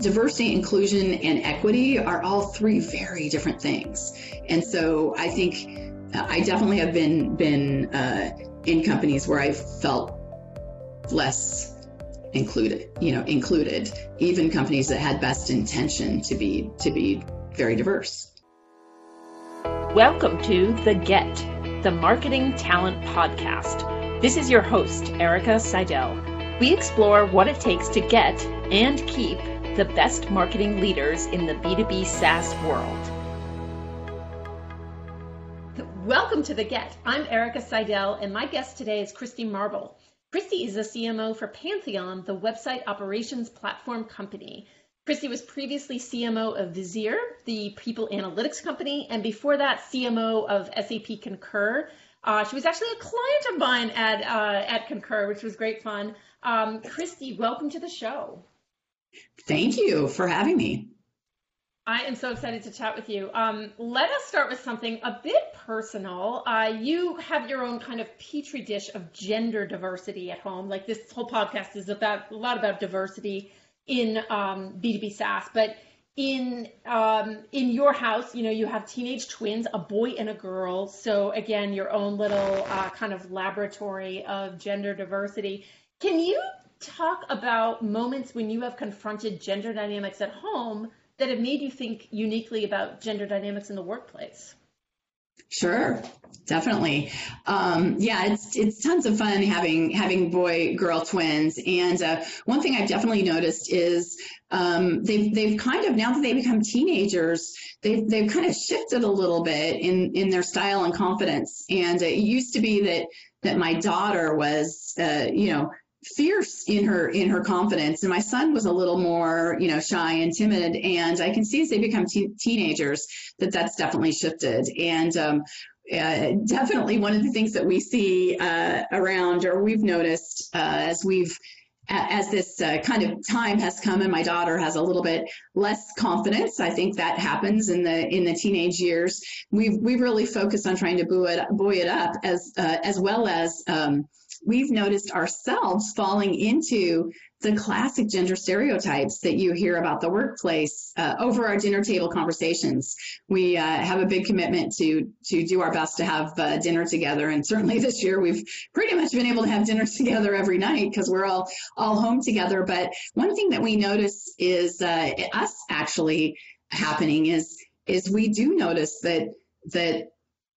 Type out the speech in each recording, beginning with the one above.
diversity, inclusion, and equity are all three very different things. And so I think uh, I definitely have been been uh, in companies where I felt less included, you know, included, even companies that had best intention to be to be very diverse. Welcome to The Get, the Marketing Talent Podcast. This is your host, Erica Seidel. We explore what it takes to get and keep the best marketing leaders in the B2B SaaS world. Welcome to The Get. I'm Erica Seidel, and my guest today is Christy Marble. Christy is the CMO for Pantheon, the website operations platform company. Christy was previously CMO of Visier, the people analytics company, and before that, CMO of SAP Concur. Uh, she was actually a client of mine at uh, at Concur, which was great fun. Um, Christy, welcome to the show. Thank you for having me. I am so excited to chat with you. Um, let us start with something a bit personal. Uh, you have your own kind of petri dish of gender diversity at home. Like this whole podcast is about a lot about diversity in um, B2B SaaS, but in um, in your house, you know, you have teenage twins, a boy and a girl. So again, your own little uh, kind of laboratory of gender diversity. Can you talk about moments when you have confronted gender dynamics at home that have made you think uniquely about gender dynamics in the workplace? Sure, definitely. Um, yeah, it's it's tons of fun having having boy girl twins. And uh, one thing I've definitely noticed is um, they've they've kind of now that they become teenagers, they've they've kind of shifted a little bit in in their style and confidence. And it used to be that that my daughter was, uh, you know, fierce in her in her confidence. And my son was a little more you know shy and timid. And i can see as they become te- teenagers that that's definitely shifted. And um, uh, definitely one of the things that we see uh, around or we've noticed uh, as we've as this uh, kind of time has come and my daughter has a little bit less confidence i think that happens in the in the teenage years. We've we've really focused on trying to buoy it, buoy it up as uh, as well as um, we've noticed ourselves falling into the classic gender stereotypes that you hear about the workplace uh, over our dinner table conversations. We uh, have a big commitment to to do our best to have uh, dinner together, and certainly this year we've pretty much been able to have dinner together every night because we're all all home together. But one thing that we notice is uh, us actually happening is is we do notice that that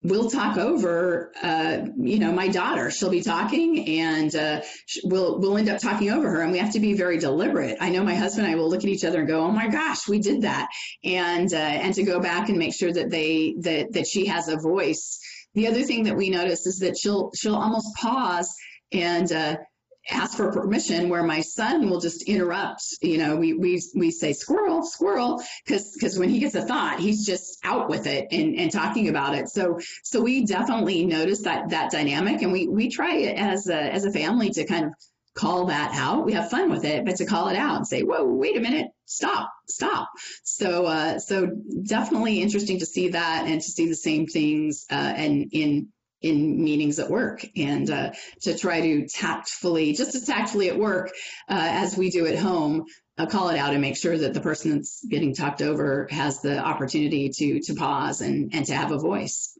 we'll talk over uh, you know my daughter. She'll be talking and uh, we'll we'll end up talking over her and we have to be very deliberate. I know my husband and i will look at each other and go oh my gosh we did that. And uh, and to go back and make sure that they that that she has a voice. The other thing that we notice is that she'll she'll almost pause and uh, ask for permission where my son will just interrupt you know we we, we say squirrel squirrel because because when he gets a thought he's just out with it and, and talking about it. So so we definitely notice that that dynamic and we we try as a as a family to kind of call that out. We have fun with it but to call it out and say whoa wait a minute. Stop stop. So uh so definitely interesting to see that and to see the same things uh and in in meetings at work and uh, to try to tactfully, just as tactfully at work uh, as we do at home, uh, call it out and make sure that the person that's getting talked over has the opportunity to to pause and and to have a voice.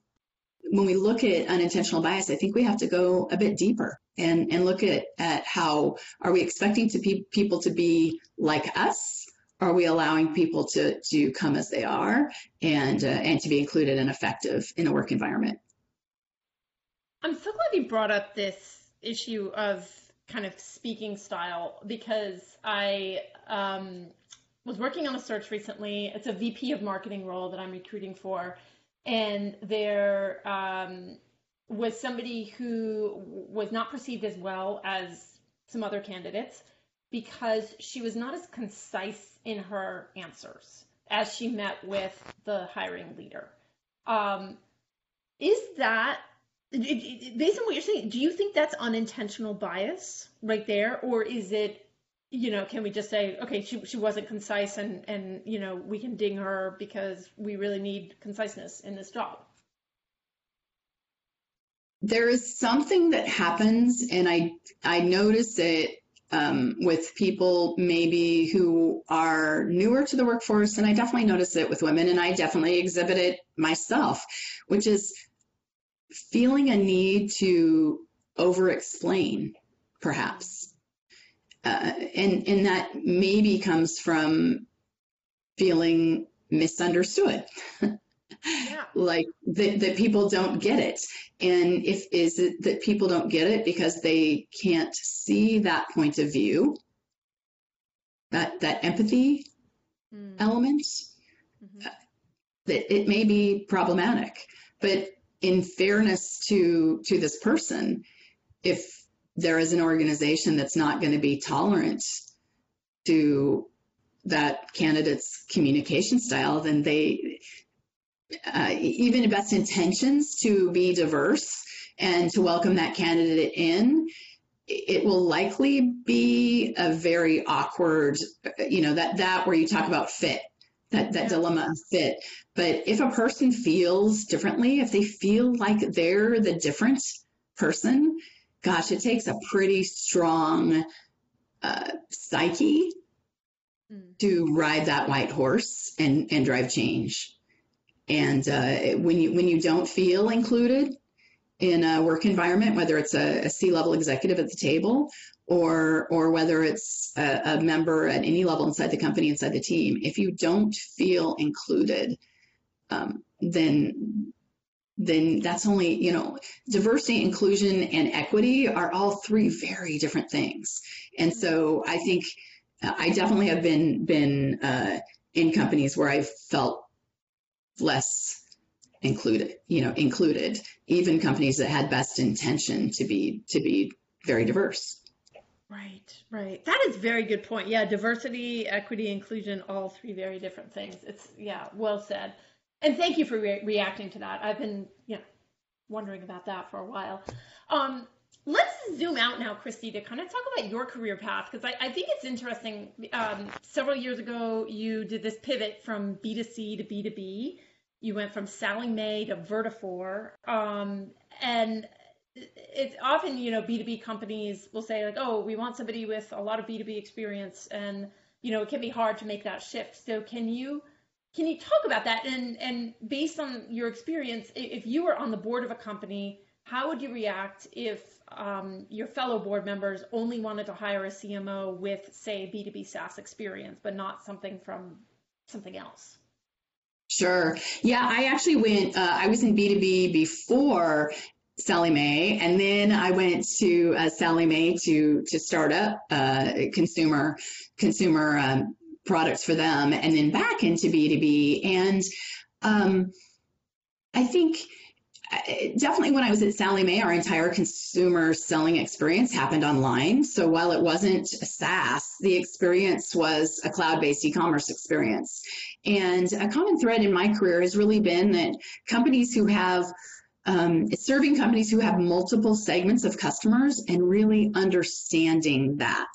When we look at unintentional bias, I think we have to go a bit deeper and and look at at how are we expecting to be people to be like us are we allowing people to to come as they are and uh, and to be included and effective in a work environment I'm so glad you brought up this issue of kind of speaking style because I um, was working on a search recently. It's a VP of marketing role that I'm recruiting for, and there um, was somebody who was not perceived as well as some other candidates because she was not as concise in her answers as she met with the hiring leader. Um, is that based on what you're saying, do you think that's unintentional bias right there, or is it, you know, can we just say, okay, she she wasn't concise, and and you know, we can ding her because we really need conciseness in this job? There is something that happens, and I I notice it um, with people maybe who are newer to the workforce, and I definitely notice it with women, and I definitely exhibit it myself, which is feeling a need to over explain, perhaps. Uh, and, and that maybe comes from feeling misunderstood. Yeah. like that, that people don't get it. And if is it that people don't get it because they can't see that point of view, that that empathy Mm. element, Mhm. that it may be problematic. But in fairness to to this person, if there is an organization that's not going to be tolerant to that candidate's communication style, then they uh, even best intentions to be diverse and to welcome that candidate in, it will likely be a very awkward, you know, that that where you talk about fit, that that Yeah. dilemma fit. But if a person feels differently, if they feel like they're the different person, gosh, it takes a pretty strong uh, psyche Mm. to ride that white horse and and drive change. And uh, when you when you don't feel included in a work environment, whether it's a, a C-level executive at the table or or whether it's a, a member at any level inside the company, inside the team, if you don't feel included, um, then then that's only you know diversity, inclusion, and equity are all three very different things. And so I think I definitely have been been uh, in companies where I've felt less included, you know, included, even companies that had best intention to be to be very diverse. Right, right. That is very good point. Yeah, diversity, equity, inclusion, all three very different things. It's yeah, well said. And thank you for re- reacting to that. I've been, you know, wondering about that for a while. Um, let's zoom out now, Christy, to kind of talk about your career path because I, I think it's interesting. Um, several years ago, you did this pivot from B2C to B2B. You went from Sallie Mae to Vertafore. um, and it's often you know b2b companies will say like oh we want somebody with a lot of b2b experience and you know it can be hard to make that shift so can you can you talk about that and and based on your experience if you were on the board of a company how would you react if um, your fellow board members only wanted to hire a cmo with say b2b saas experience but not something from something else Sure. Yeah, I actually went. Uh, I was in B two B before Sallie Mae, and then I went to uh, Sallie Mae to to start up uh, consumer consumer um, products for them, and then back into B two B. And um, I think uh, definitely when I was at Sallie Mae, our entire consumer selling experience happened online. So while it wasn't SaaS, the experience was a cloud based e commerce experience. And a common thread in my career has really been that companies who have um, it's serving companies who have multiple segments of customers and really understanding that.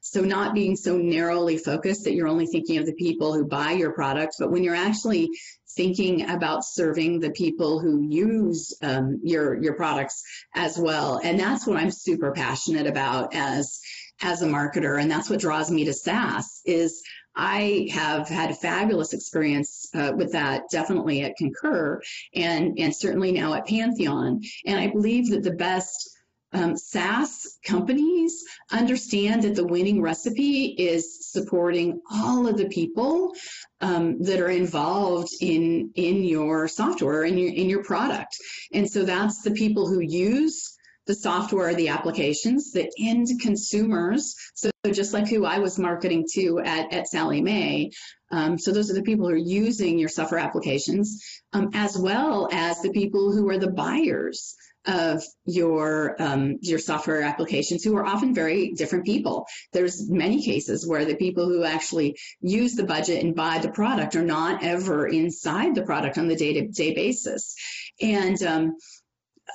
So not being so narrowly focused that you're only thinking of the people who buy your product, but when you're actually thinking about serving the people who use um, your your products as well, and that's what I'm super passionate about as as a marketer, and that's what draws me to SaaS is I have had a fabulous experience uh, with that, definitely at Concur, and and certainly now at Pantheon, and I believe that the best um, SaaS companies understand that the winning recipe is supporting all of the people um, that are involved in in your software in your in your product, and so that's the people who use the software, the applications, the end consumers. So just like who I was marketing to at, at Sallie Mae. Um, so those are the people who are using your software applications, um, as well as the people who are the buyers of your um, your software applications who are often very different people. There's many cases where the people who actually use the budget and buy the product are not ever inside the product on the day-to-day basis. And um,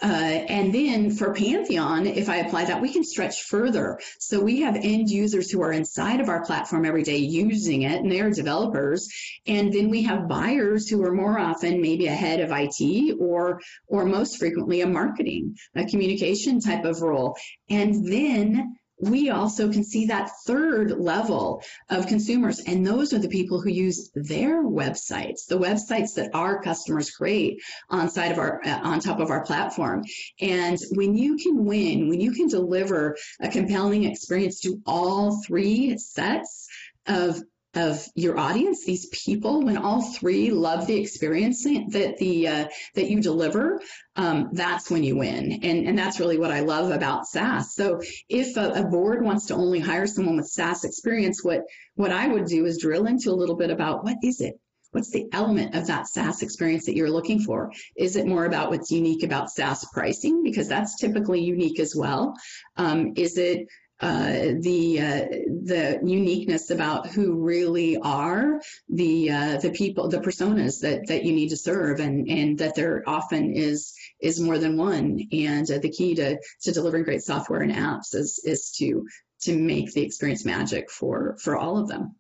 uh, and then for Pantheon, if I apply that, we can stretch further. So we have end users who are inside of our platform every day using it, and they're developers. And then we have buyers who are more often maybe a head of IT or or most frequently a marketing, a communication type of role. And then we also can see that third level of consumers. And those are the people who use their websites, the websites that our customers create on side of our, uh, on top of our platform. And when you can win, when you can deliver a compelling experience to all three sets of of your audience, these people, when all three love the experience that the uh, that you deliver, um, that's when you win, and and that's really what I love about SaaS. So if a, a, board wants to only hire someone with SaaS experience, what what I would do is drill into a little bit about what is it. What's the element of that SaaS experience that you're looking for? Is it more about what's unique about SaaS pricing? Because that's typically unique as well. Um, is it uh, the uh, the uniqueness about who really are the uh, the people the personas that that you need to serve and and that there often is is more than one and uh, the key to to delivering great software and apps is is to to make the experience magic for for all of them.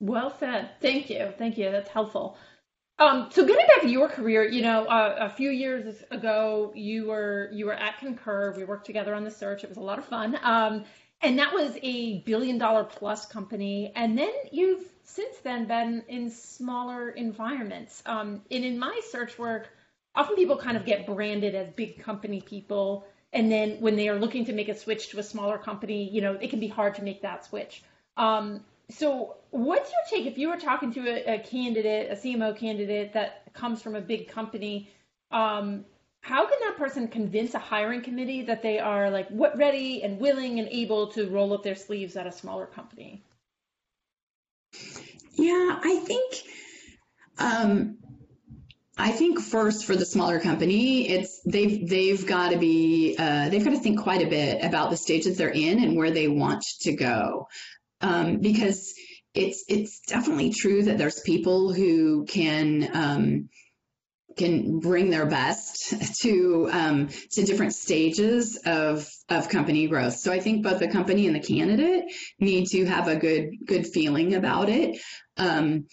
Well said. Thank you. Thank you. That's helpful. Um, so getting back to your career, you know, uh, a few years ago, you were you were at Concur. We worked together on the search. It was a lot of fun, um, and that was a billion dollar plus company. And then you've since then been in smaller environments. Um, and in my search work, often people kind of get branded as big company people, and then when they are looking to make a switch to a smaller company, you know, it can be hard to make that switch. Um, so what's your take if you were talking to a, a, candidate, a CMO candidate that comes from a big company? Um, how can that person convince a hiring committee that they are like what ready and willing and able to roll up their sleeves at a smaller company? Yeah, I think um, I think first for the smaller company, it's they've they've got to be uh, they've got to think quite a bit about the stage that they're in and where they want to go um, because it's it's definitely true that there's people who can um, can bring their best to um, to different stages of of company growth. So I think both the company and the candidate need to have a good good feeling about it. Um,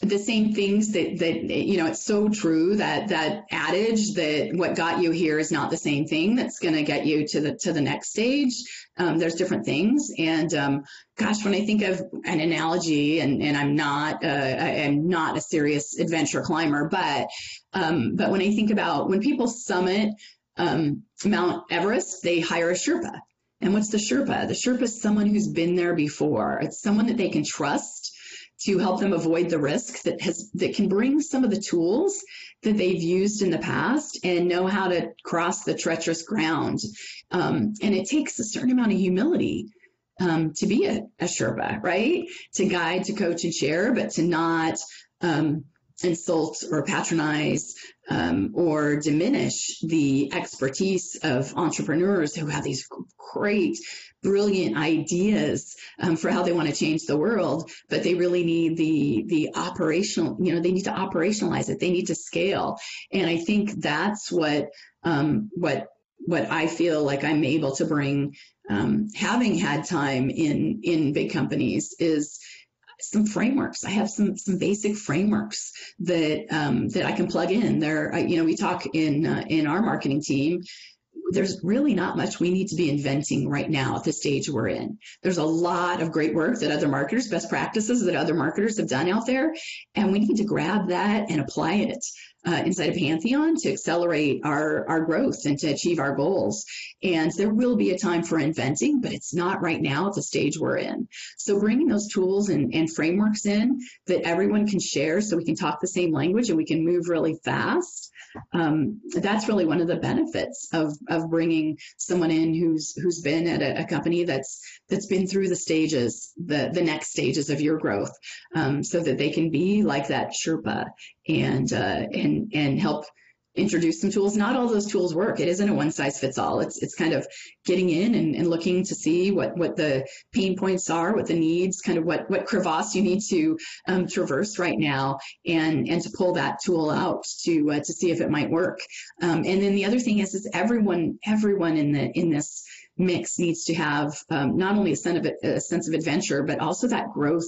the same things that that you know it's so true that that adage that what got you here is not the same thing that's going to get you to the to the next stage. Um, there's different things. And um, gosh when i think of an analogy and and i'm not uh, i am not a serious adventure climber but um, but when i think about when people summit um, mount everest they hire a sherpa. And what's the sherpa? The sherpa is someone who's been there before. It's someone that they can trust to help them avoid the risk that has that can bring some of the tools that they've used in the past and know how to cross the treacherous ground. Um, and it takes a certain amount of humility um, to be a, a, Sherpa, right? To guide, to coach, and share, but to not um, insult or patronize um, or diminish the expertise of entrepreneurs who have these great brilliant ideas um, for how they want to change the world, but they really need the the operational. You know, they need to operationalize it. They need to scale, and I think that's what um, what what I feel like I'm able to bring. Um, having had time in in big companies is some frameworks. I have some some basic frameworks that um, that I can plug in. There, you know, we talk in uh, in our marketing team there's really not much we need to be inventing right now at the stage we're in. There's a lot of great work that other marketers, best practices that other marketers have done out there, and we need to grab that and apply it uh, inside of Pantheon to accelerate our, our growth and to achieve our goals. And there will be a time for inventing, but it's not right now at the stage we're in. So bringing those tools and, and frameworks in that everyone can share so we can talk the same language and we can move really fast um, that's really one of the benefits of of bringing someone in who's who's been at a, a company that's that's been through the stages, the the next stages of your growth, um, so that they can be like that Sherpa and uh, and and help introduce some tools. Not all those tools work. It isn't a one size fits all. It's it's kind of getting in and, and looking to see what what the pain points are, what the needs, kind of what what crevasse you need to um, traverse right now, and and to pull that tool out to uh, to see if it might work. Um, and then the other thing is is everyone everyone in the in this mix needs to have um, not only a sense, of, a sense of adventure, but also that growth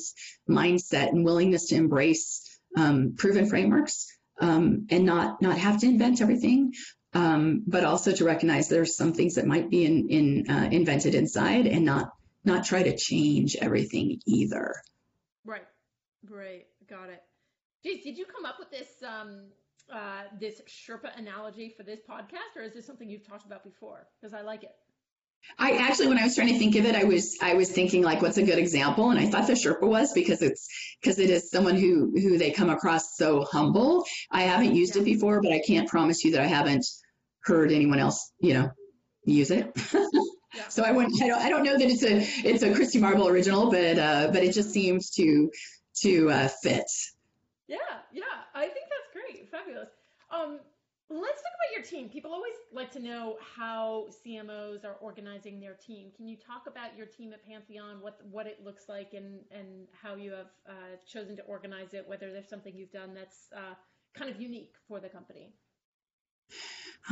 mindset and willingness to embrace um, proven frameworks um, and not not have to invent everything. um, but also to recognize there's some things that might be in, in uh, invented inside and not not try to change everything either. Right, right, got it. Geez, did you come up with this um, uh, this Sherpa analogy for this podcast, or is this something you've talked about before? Because I like it. I actually, when I was trying to think of it, I was I was thinking like, what's a good example? And I thought the Sherpa was because it's because it is someone who who they come across so humble. I haven't used it before, but I can't promise you that I haven't heard anyone else, you know, use it. Yeah. so I wouldn't. I don't. I don't know that it's a it's a Christy Marble original, but uh, but it just seems to to uh, fit. Yeah, yeah. I think that's great. Fabulous. Um, Let's talk about your team. People always like to know how CMOs are organizing their team. Can you talk about your team at Pantheon, what what it looks like, and and how you have uh, chosen to organize it? Whether there's something you've done that's uh, kind of unique for the company.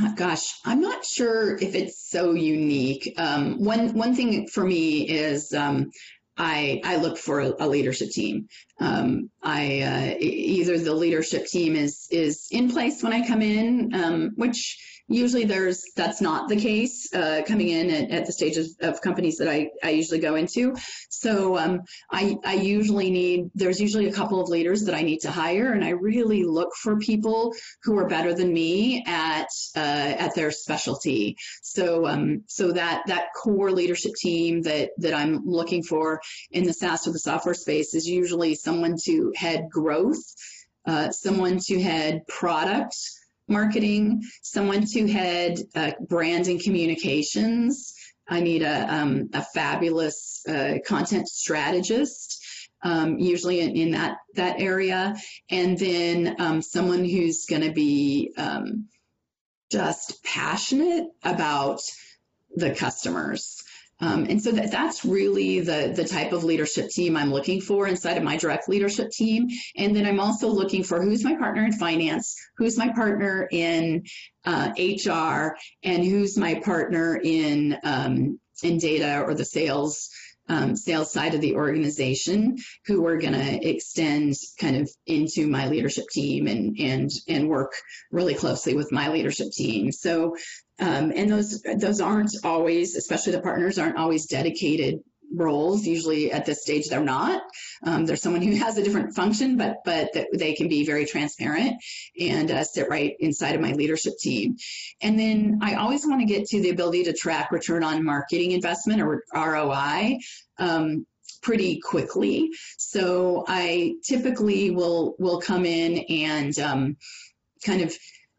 Uh, gosh, I'm not sure if it's so unique. Um, one one thing for me is um, I, I look for a, a leadership team. Um, I uh, either the leadership team is is in place when I come in, um, which usually there's that's not the case uh, coming in at, at the stages of companies that I, I usually go into. So um, I, I usually need there's usually a couple of leaders that I need to hire, and I really look for people who are better than me at uh, at their specialty. So um, so that that core leadership team that that I'm looking for in the SaaS or the software space is usually someone to head growth, uh, someone to head product marketing, someone to head uh, brand and communications. I need a, um, a fabulous uh, content strategist, um, usually in, in, that that area, and then um, someone who's going to be um, just passionate about the customers. Um, and so that, that's really the, the type of leadership team I'm looking for inside of my direct leadership team. And then I'm also looking for who's my partner in finance, who's my partner in uh, HR, and who's my partner in um, in data or the sales um, sales side of the organization who are going to extend kind of into my leadership team and and and work really closely with my leadership team. So um, and those those aren't always, especially the partners aren't always dedicated roles. Usually at this stage they're not. Um, there's someone who has a different function, but but they can be very transparent and uh, sit right inside of my leadership team. And then I always want to get to the ability to track return on marketing investment or ROI. Um, pretty quickly. So I typically will will come in and um, kind of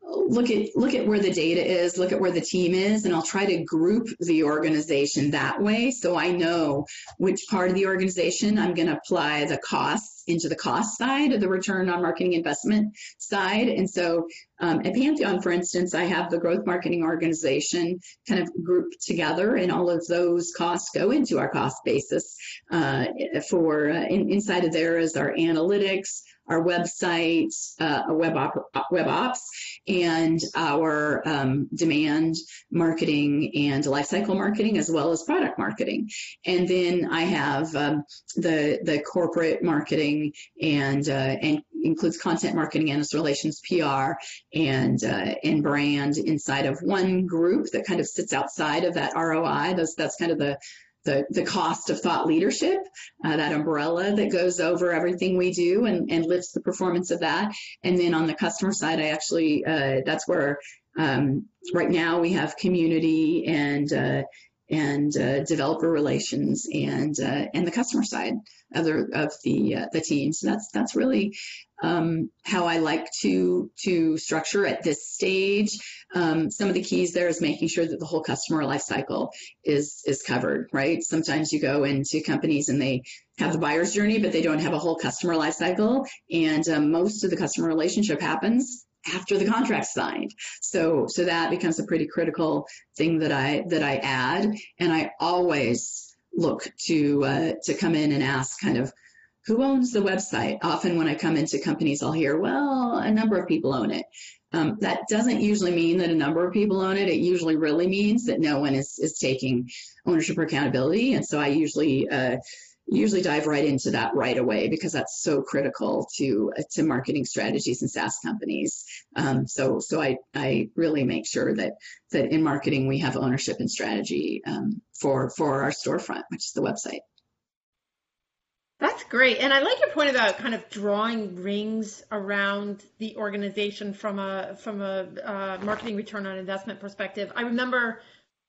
look at look at where the data is, look at where the team is, and I'll try to group the organization that way so I know which part of the organization I'm going to apply the costs into the cost side of the return on marketing investment side. And so um, at Pantheon, for instance, I have the growth marketing organization kind of grouped together, and all of those costs go into our cost basis. Uh, for uh, in, inside of there is our analytics, our website, uh, web, op- web ops, and our um, demand marketing and lifecycle marketing, as well as product marketing. And then I have um, the the corporate marketing and uh, and includes content marketing, and its relations, PR, and uh, and brand inside of one group that kind of sits outside of that ROI. That's that's kind of the the, the cost of thought leadership, uh, that umbrella that goes over everything we do and, and lifts the performance of that. And then on the customer side, I actually, uh, that's where um, right now we have community and uh, and uh, developer relations and uh, and the customer side of the of the uh, the team. So that's that's really um, how I like to to structure at this stage. Um, some of the keys there is making sure that the whole customer lifecycle is is covered. Right. Sometimes you go into companies and they have the buyer's journey, but they don't have a whole customer lifecycle, and um, most of the customer relationship happens after the contract's signed. So so that becomes a pretty critical thing that I that I add, and I always look to uh, to come in and ask kind of who owns the website. Often when I come into companies, I'll hear, well, a number of people own it. Um, that doesn't usually mean that a number of people own it. It usually really means that no one is is taking ownership or accountability, and so I usually uh, usually dive right into that right away because that's so critical to to marketing strategies in SaaS companies. Um, so so I I really make sure that that in marketing we have ownership and strategy um, for for our storefront, which is the website. That's great. And I like your point about kind of drawing rings around the organization from a from a uh, marketing return on investment perspective. I remember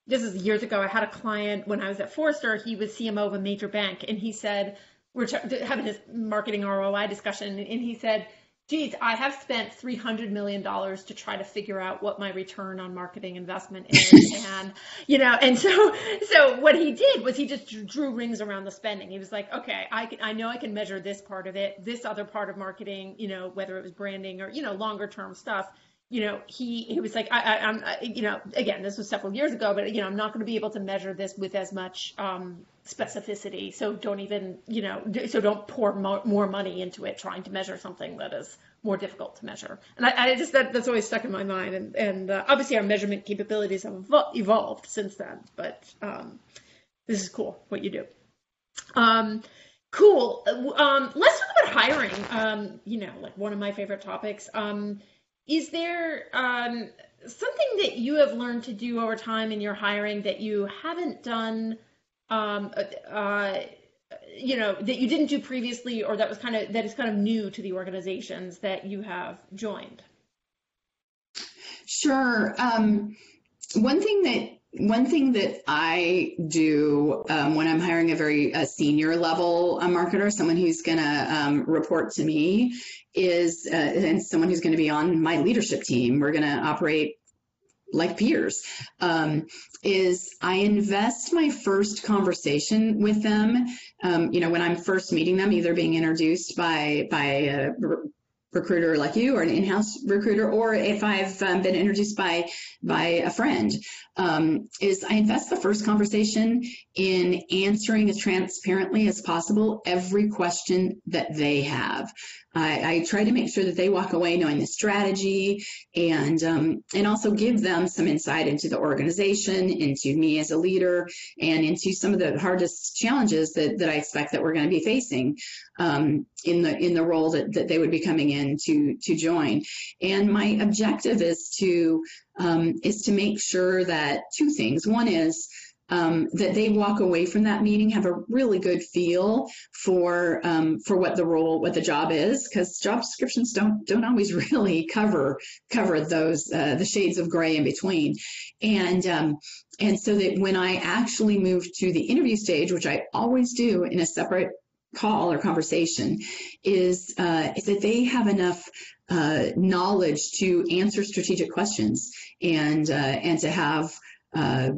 this is years ago. I had a client when I was at Forrester. He was CMO of a major bank, and he said we're having this marketing ROI discussion, and he said geez, I have spent $300 million to try to figure out what my return on marketing investment is. and, you know, and so, so what he did was he just drew rings around the spending. He was like, okay, I can, I know I can measure this part of it, this other part of marketing, you know, whether it was branding or, you know, longer term stuff you know, he he was like, I, I, am you know, again, this was several years ago, but you know, I'm not going to be able to measure this with as much um, specificity. So don't even, you know, so don't pour more, more money into it trying to measure something that is more difficult to measure. And I, I just that that's always stuck in my mind. And and uh, obviously our measurement capabilities have evolved since then. But um, this is cool what you do. Um, cool. Um, let's talk about hiring. Um, you know, like one of my favorite topics. Is there um, something that you have learned to do over time in your hiring that you haven't done, um, uh, you know, that you didn't do previously, or that was kind of that is kind of new to the organizations that you have joined? Sure. Um, one thing that one thing that I do um, when I'm hiring a very senior level a marketer, someone who's going to um, report to me, is uh, and someone who's going to be on my leadership team. We're going to operate like peers. Um, is I invest my first conversation with them. Um, you know, when I'm first meeting them, either being introduced by by a recruiter like you or an in-house recruiter or if i've um, been introduced by by a friend um, is i invest the first conversation in answering as transparently as possible every question that they have I, I, try to make sure that they walk away knowing the strategy and um, and also give them some insight into the organization, into me as a leader, and into some of the hardest challenges that, that I expect that we're going to be facing um, in the in the role that, that they would be coming in to to join. And my objective is to um, is to make sure that two things. One is um, that they walk away from that meeting have a really good feel for um, for what the role, what the job is, because job descriptions don't don't always really cover cover those uh, the shades of gray in between, and um, and so that when I actually move to the interview stage, which I always do in a separate call or conversation, is uh, is that they have enough uh, knowledge to answer strategic questions and uh, and to have uh,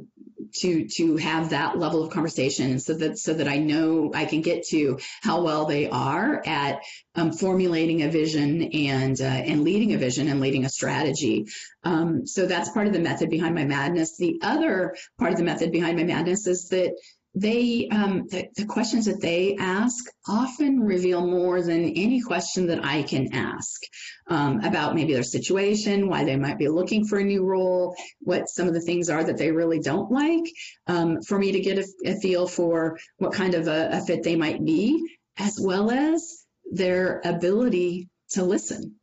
to to have that level of conversation so that so that I know I can get to how well they are at um, formulating a vision and uh, and leading a vision and leading a strategy. Um, so that's part of the method behind my madness. The other part of the method behind my madness is that they um, the, the, questions that they ask often reveal more than any question that I can ask um, about maybe their situation, why they might be looking for a new role, what some of the things are that they really don't like, um, for me to get a, a, feel for what kind of a, a fit they might be, as well as their ability to listen.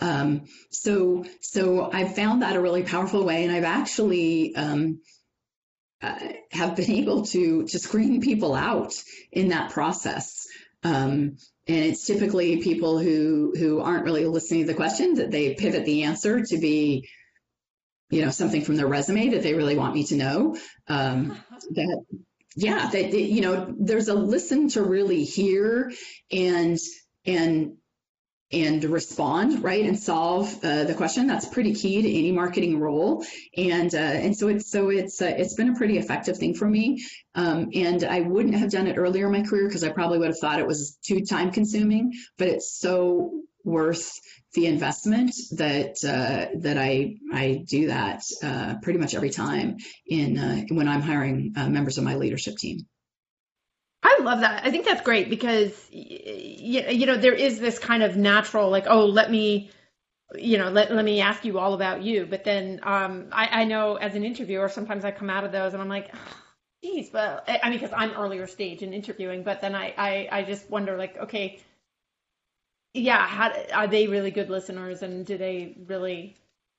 Um, so, so I've found that a really powerful way, and I've actually um, uh, have been able to to screen people out in that process. Um, and it's typically people who who aren't really listening to the question that they pivot the answer to be, you know, something from their resume that they really want me to know. Um, that yeah, that you know, there's a listen to really hear and and and respond right and solve uh, the question. That's pretty key to any marketing role. And uh, and so it's so it's uh, it's been a pretty effective thing for me. Um, and i wouldn't have done it earlier in my career because i probably would have thought it was too time consuming but it's so worth the investment that uh, that I I do that uh, pretty much every time in uh, when I'm hiring members of my leadership team. I love that. I think that's great because you know there is this kind of natural like oh let me you know let, let me ask you all about you but then um, I, I know as an interviewer sometimes I come out of those and I'm like Geez, but I mean, because I'm earlier stage in interviewing, but then I, I, I just wonder, like, okay, yeah, how, are they really good listeners, and do they really,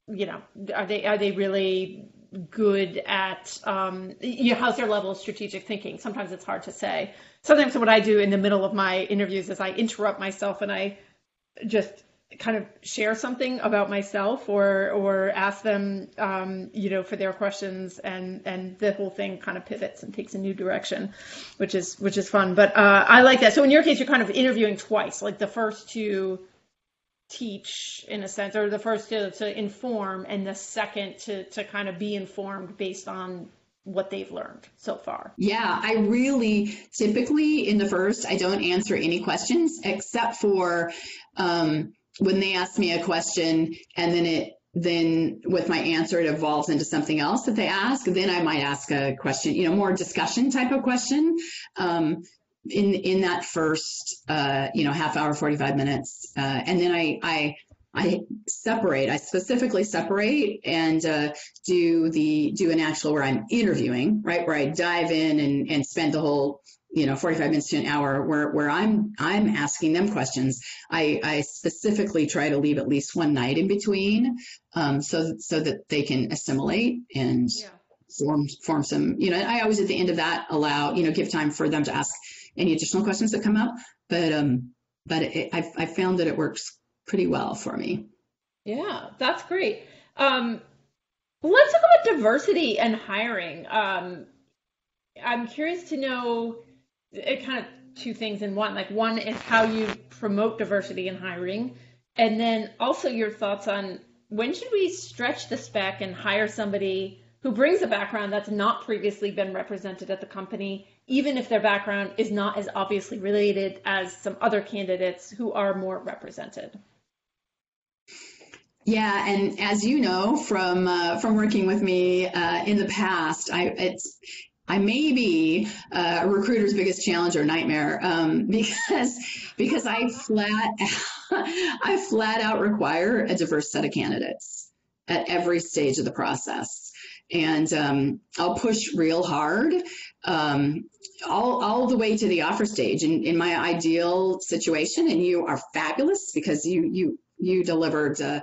you know, are they are they really good at, um, you know, how's their level of strategic thinking? Sometimes it's hard to say. Sometimes what I do in the middle of my interviews is I interrupt myself and I just kind of share something about myself or or ask them um, you know for their questions and and the whole thing kind of pivots and takes a new direction which is which is fun but uh, i like that so in your case you're kind of interviewing twice like the first to teach in a sense or the first to, to inform and the second to to kind of be informed based on what they've learned so far. Yeah, I really typically in the first, I don't answer any questions except for um, when they ask me a question and then it then with my answer it evolves into something else that they ask then i might ask a question you know more discussion type of question um, in in that first uh, you know half hour 45 minutes uh, and then i i I separate. I specifically separate and uh, do the do an actual where I'm interviewing, right? Where I dive in and and spend the whole you know 45 minutes to an hour where where i'm i'm asking them questions i i specifically try to leave at least one night in between um, so so that they can assimilate and yeah. form form some you know i always at the end of that allow you know give time for them to ask any additional questions that come up but um but it, i i found that it works pretty well for me yeah that's great um let's talk about diversity and hiring um i'm curious to know it kind of two things in one. Like one is how you promote diversity in hiring, and then also your thoughts on when should we stretch the spec and hire somebody who brings a background that's not previously been represented at the company, even if their background is not as obviously related as some other candidates who are more represented. Yeah, and as you know from uh, from working with me uh, in the past, I it's I may be uh, a recruiter's biggest challenge or nightmare um, because because I flat I flat out require a diverse set of candidates at every stage of the process, and um, I'll push real hard um, all all the way to the offer stage. In in my ideal situation, and you are fabulous because you you you delivered. Uh,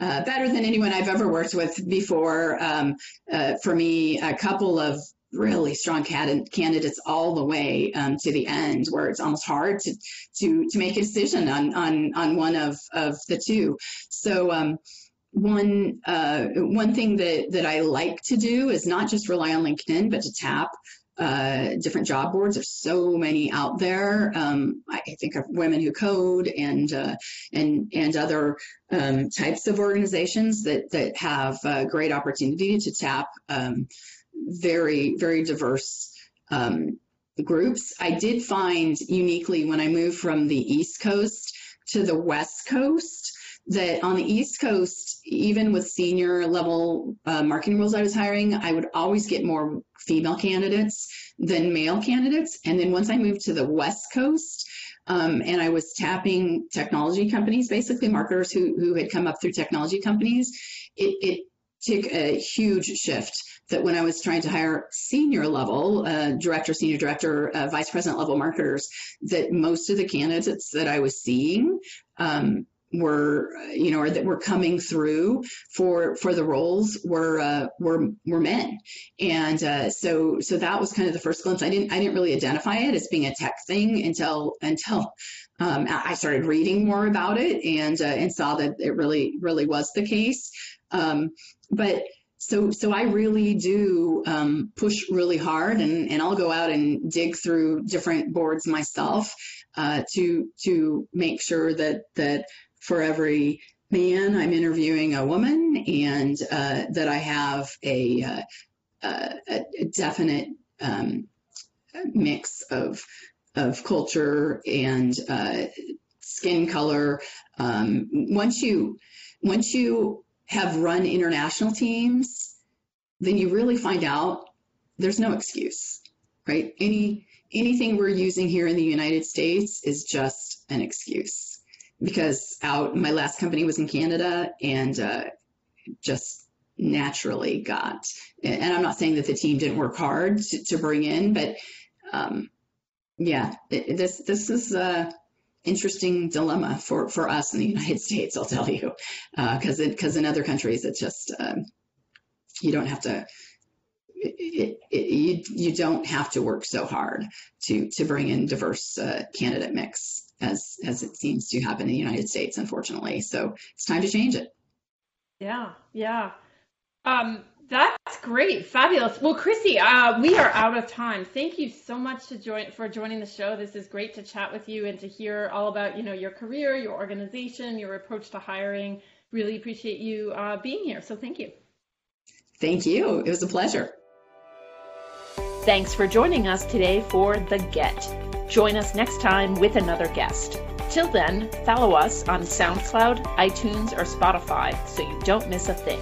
uh, better than anyone I've ever worked with before. Um, uh, for me, a couple of really strong candidates all the way um, to the end, where it's almost hard to to to make a decision on on on one of of the two. So. Um, one uh, one thing that that I like to do is not just rely on LinkedIn, but to tap uh, different job boards. There's so many out there. Um, I think of Women Who Code and uh, and and other um, types of organizations that that have a great opportunity to tap um, very, very diverse um, groups. I did find uniquely when I moved from the East Coast to the West Coast that on the East Coast, even with senior level uh, marketing roles I was hiring, I would always get more female candidates than male candidates. And then once I moved to the West Coast, um, and I was tapping technology companies, basically marketers who, who had come up through technology companies, it, it took a huge shift that when I was trying to hire senior level, uh, director, senior director, uh, vice president level marketers, that most of the candidates that I was seeing um, were, you know, or that were coming through for for the roles were uh, were were men, and uh, so so that was kind of the first glimpse. I didn't I didn't really identify it as being a tech thing until until um, I started reading more about it and uh, and saw that it really really was the case. Um, but so so I really do um, push really hard, and, and I'll go out and dig through different boards myself uh, to to make sure that that for every man I'm interviewing a woman, and uh, that I have a uh, a, a, definite um, mix of of culture and uh, skin color. Um, once you once you have run international teams, then you really find out there's no excuse, right? Any anything we're using here in the United States is just an excuse because out my last company was in Canada and uh, just naturally got. And I'm not saying that the team didn't work hard to, to bring in, but um, yeah, this this is a interesting dilemma for for us in the United States. I'll tell you, because uh, because in other countries it's just um, you don't have to. It, it, you you don't have to work so hard to to bring in diverse uh, candidate mix as as it seems to happen in the United States, unfortunately. So it's time to change it. Yeah, yeah. Um, that's great, fabulous. Well, Christy, uh, we are out of time. Thank you so much to join for joining the show. This is great to chat with you and to hear all about you know your career, your organization, your approach to hiring. Really appreciate you uh, being here. So thank you. Thank you. It was a pleasure. Thanks for joining us today for The Get. Join us next time with another guest. Till then, follow us on SoundCloud, iTunes, or Spotify so you don't miss a thing.